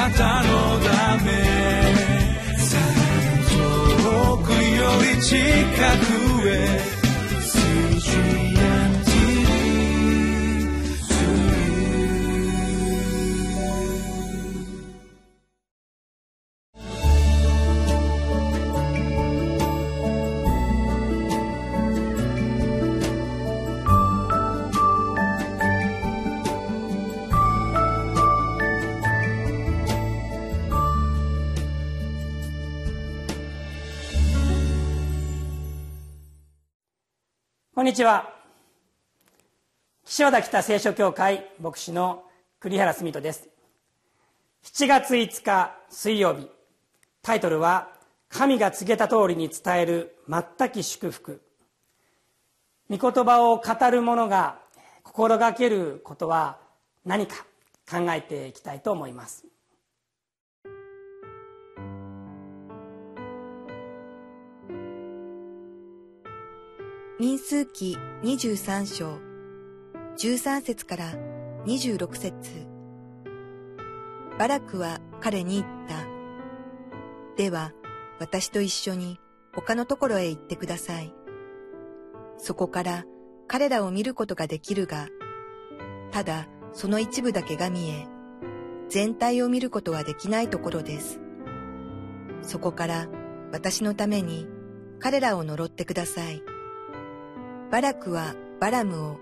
なたのため。遠くより近くへ。にちは。岸和田北聖書協会牧師の栗原澄人です。7月5日水曜日タイトルは「神が告げた通りに伝える全き祝福」御言葉を語る者が心がけることは何か考えていきたいと思います。民数記23章13節から26節バラクは彼に言った。では、私と一緒に他のところへ行ってください。そこから彼らを見ることができるが、ただその一部だけが見え、全体を見ることはできないところです。そこから私のために彼らを呪ってください。バラクはバラムを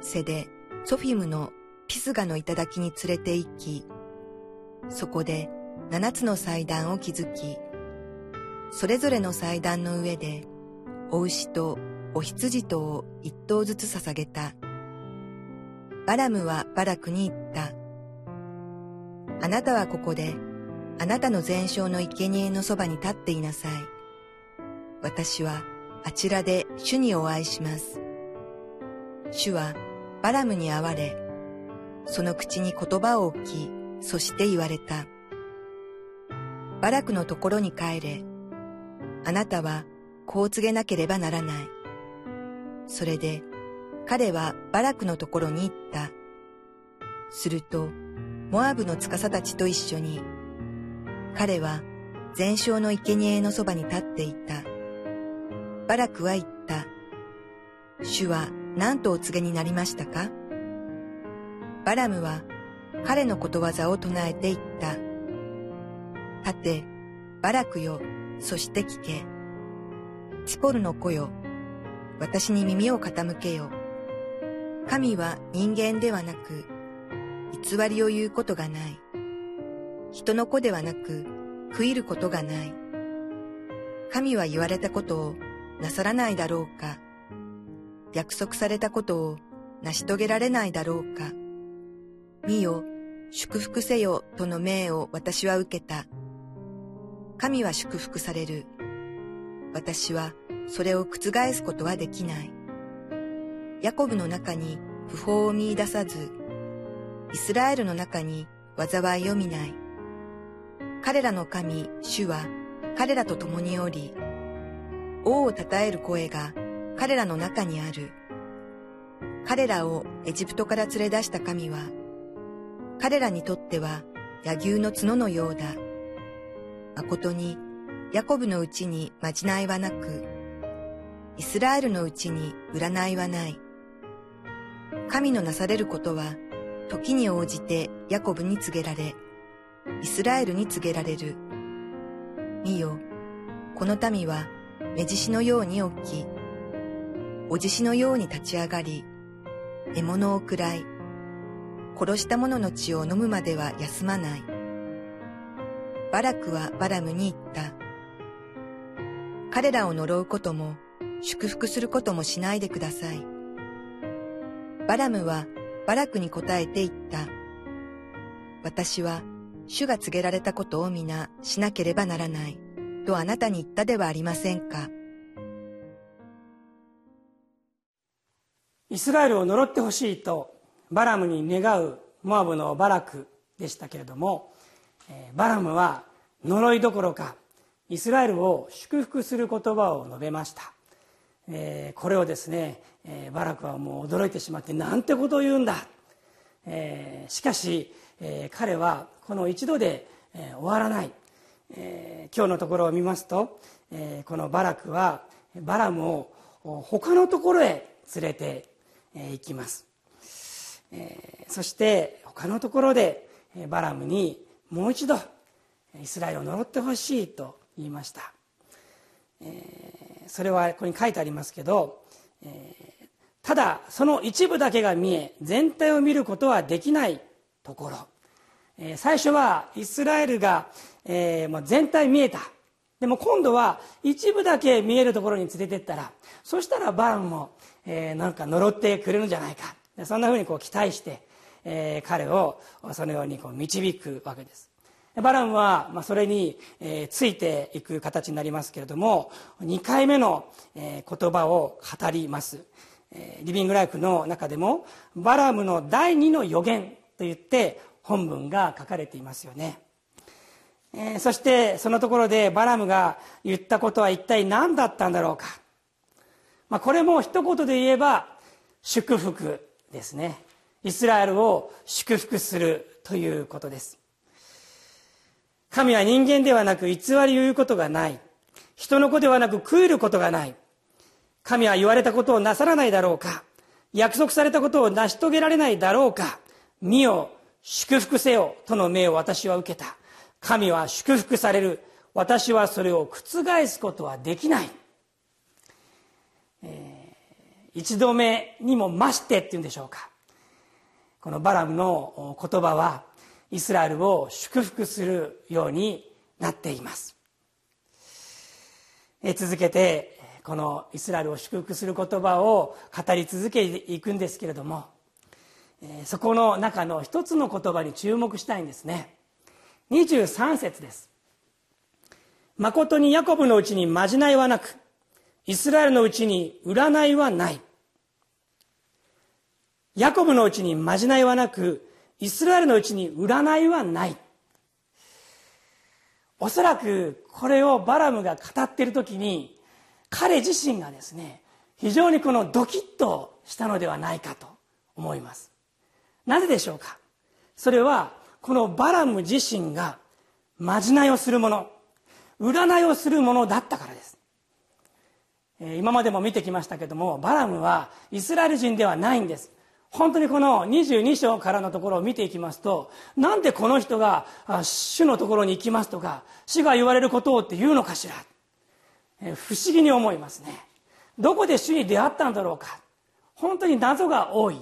セでソフィムのピスガの頂に連れて行き、そこで七つの祭壇を築き、それぞれの祭壇の上で、お牛とお羊とを一頭ずつ捧げた。バラムはバラクに言った。あなたはここで、あなたの全焼の生贄のそばに立っていなさい。私はあちらで主にお会いします。主はバラムに会われ、その口に言葉を置き、そして言われた。バラクのところに帰れ。あなたはこう告げなければならない。それで彼はバラクのところに行った。すると、モアブの司たちと一緒に、彼は全焼の生贄のそばに立っていた。バラクは言った。主は何とお告げになりましたか？バラムは彼のことわざを唱えて言った。立て、バラクよ、そして聞け。チポルの子よ、私に耳を傾けよ。神は人間ではなく、偽りを言うことがない。人の子ではなく、食いることがない。神は言われたことをなさらないだろうか。約束されたことを成し遂げられないだろうか。見よ、祝福せよとの命を私は受けた。神は祝福される。私はそれを覆すことはできない。ヤコブの中に不法を見出さず、イスラエルの中に災いを見ない。彼らの神、主は彼らと共におり、王を称える声が彼らの中にある。彼らをエジプトから連れ出した神は、彼らにとっては柳牛の角のようだ。誠に、ヤコブのうちにまじないはなく、イスラエルのうちに占いはない。神のなされることは、時に応じてヤコブに告げられ、イスラエルに告げられる。見よ、この民は目獅子のように起き、お獅子のように立ち上がり、獲物を喰らい、殺した者の血を飲むまでは休まない。バラクはバラムに言った。彼らを呪うことも祝福することもしないでください。バラムはバラクに答えて言った。私は主が告げられたことを皆しなければならない。とあなたに言ったではありませんか？イスラエルを呪ってほしいとバラムに願うモアブのバラクでしたけれどもバラムは呪いどころかイスラエルを祝福する言葉を述べました。これをですねバラクはもう驚いてしまってなんてことを言うんだ。しかしえー、彼はこの一度で、えー、終わらない、えー、今日のところを見ますと、えー、このバラクはバラムを他のところへ連れて行きます、えー、そして他のところでバラムにもう一度イスラエルを呪ってほしいと言いました、えー、それはここに書いてありますけど、えー、ただその一部だけが見え全体を見ることはできないところ、えー、最初はイスラエルが、えー、全体見えた。でも今度は一部だけ見えるところに連れてったらそしたらバラムも、えー、なんか呪ってくれるんじゃないか。そんなふうにこう期待して、えー、彼をそのようにこう導くわけです。バラムは、まあ、それに、えー、ついていく形になりますけれども2回目の、えー、言葉を語ります、え、リビングライフの中でもバラムの第二の予言といって本文が書かれていますよね。えー、そしてそのところでバラムが言ったことは一体何だったんだろうか、まあ、これも一言で言えば祝福ですね。イスラエルを祝福するということです。神は人間ではなく偽り言うことがない。人の子ではなく食えることがない。神は言われたことをなさらないだろうか。約束されたことを成し遂げられないだろうか。見よ祝福せよとの命を私は受けた。神は祝福される。私はそれを覆すことはできない、えー、一度目にも増してっていうんでしょうか。このバラムの言葉はイスラエルを祝福するようになっています、えー、続けてこのイスラエルを祝福する言葉を語り続けていくんですけれども、えー、そこの中の一つの言葉に注目したいんですね。23節です。誠にヤコブのうちにまじないはなくイスラエルのうちに占いはない。ヤコブのうちにまじないはなくイスラエルのうちに占いはない。おそらくこれをバラムが語っている時に彼自身がですね非常にこのドキッとしたのではないかと思います。なぜでしょうか？それはこのバラム自身がまじないをするもの占いをするものだったからです。今までも見てきましたけどもバラムはイスラエル人ではないんです。本当にこの22章からのところを見ていきますとなんでこの人が主のところに行きますとか主が言われることをって言うのかしら。不思議に思いますね。どこで主に出会ったんだろうか。本当に謎が多い。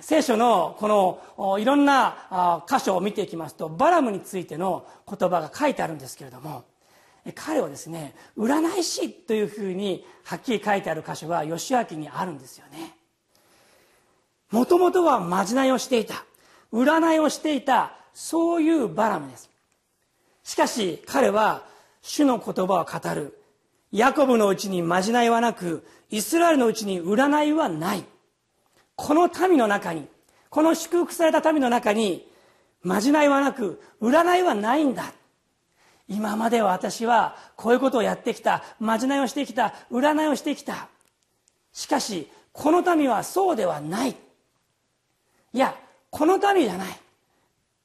聖書のこのいろんな箇所を見ていきますとバラムについての言葉が書いてあるんですけれども彼をですね占い師というふうにはっきり書いてある箇所が義明にあるんですよね。もともとはまじないをしていた占いをしていたそういうバラムです。しかし彼は主の言葉を語る。ヤコブのうちにまじないはなくイスラエルのうちに占いはない。この民の中にこの祝福された民の中にまじないはなく占いはないんだ。今までは私はこういうことをやってきたまじないをしてきた占いをしてきた。しかしこの民はそうではない。いやこの民じゃない。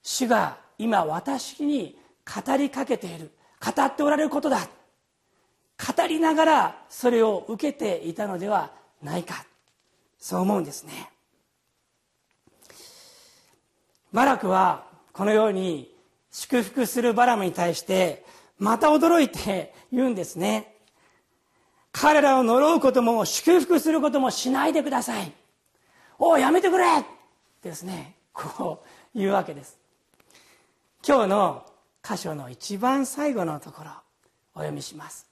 主が今私に語りかけている。語っておられることだ。語りながらそれを受けていたのではないか。そう思うんですね。バラクはこのように祝福するバラムに対してまた驚いて言うんですね。彼らを呪うことも祝福することもしないでください。おおやめてくれ。ですね。こう言うわけです。今日の箇所の一番最後のところお読みします。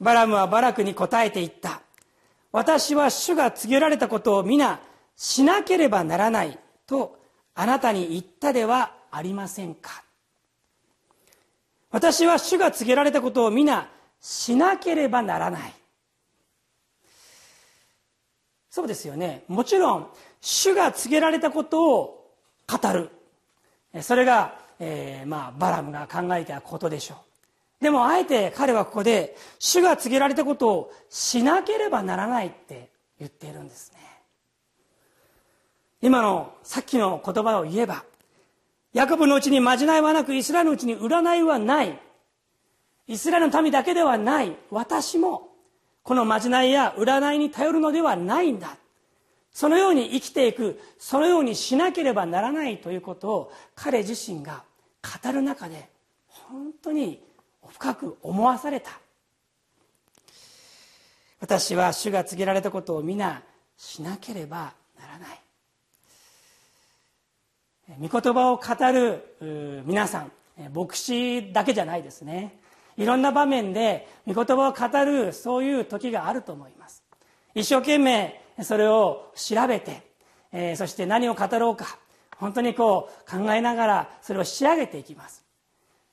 バラムはバラクに答えていった。私は主が告げられたことを皆しなければならないとあなたに言ったではありませんか？私は主が告げられたことを皆しなければならない。そうですよね。もちろん主が告げられたことを語る。それが、えー、まあ、バラムが考えたことでしょう。でもあえて彼はここで主が告げられたことをしなければならないって言っているんですね。今のさっきの言葉を言えばヤコブのうちにまじないはなくイスラエルのうちに占いはない。イスラエルの民だけではない。私もこのまじないや占いに頼るのではないんだ。そのように生きていくそのようにしなければならないということを彼自身が語る中で本当に深く思わされた。私は主が告げられたことを皆しなければならない。御言葉を語る皆さん牧師だけじゃないですね。いろんな場面で御言葉を語るそういう時があると思います。一生懸命それを調べて、えそして何を語ろうか本当にこう考えながらそれを仕上げていきます。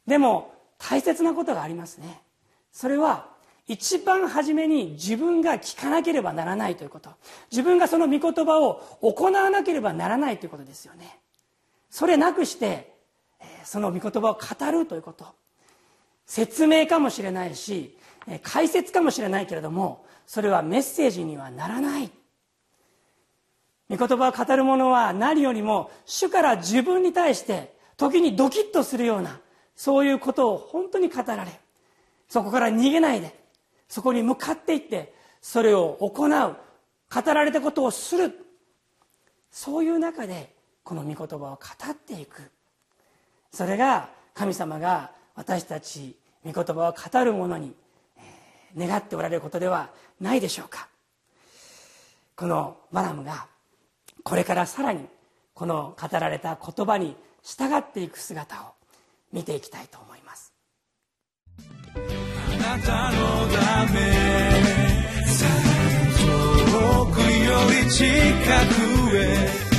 でも大切なことがありますね。それは一番初めに自分が聞かなければならないということ。自分がその御言葉を行わなければならないということですよね。それなくしてその御言葉を語るということ。説明かもしれないし解説かもしれないけれどもそれはメッセージにはならない。御言葉を語る者は何よりも主から自分に対して時にドキッとするようなそういうことを本当に語られそこから逃げないでそこに向かっていってそれを行う語られたことをするそういう中でこの御言葉を語っていく。それが神様が私たち御言葉を語る者に願っておられることではないでしょうか。このバラムがこれからさらにこの語られた言葉に従っていく姿を見ていきたいと思います。あなたのため遠くより近くへ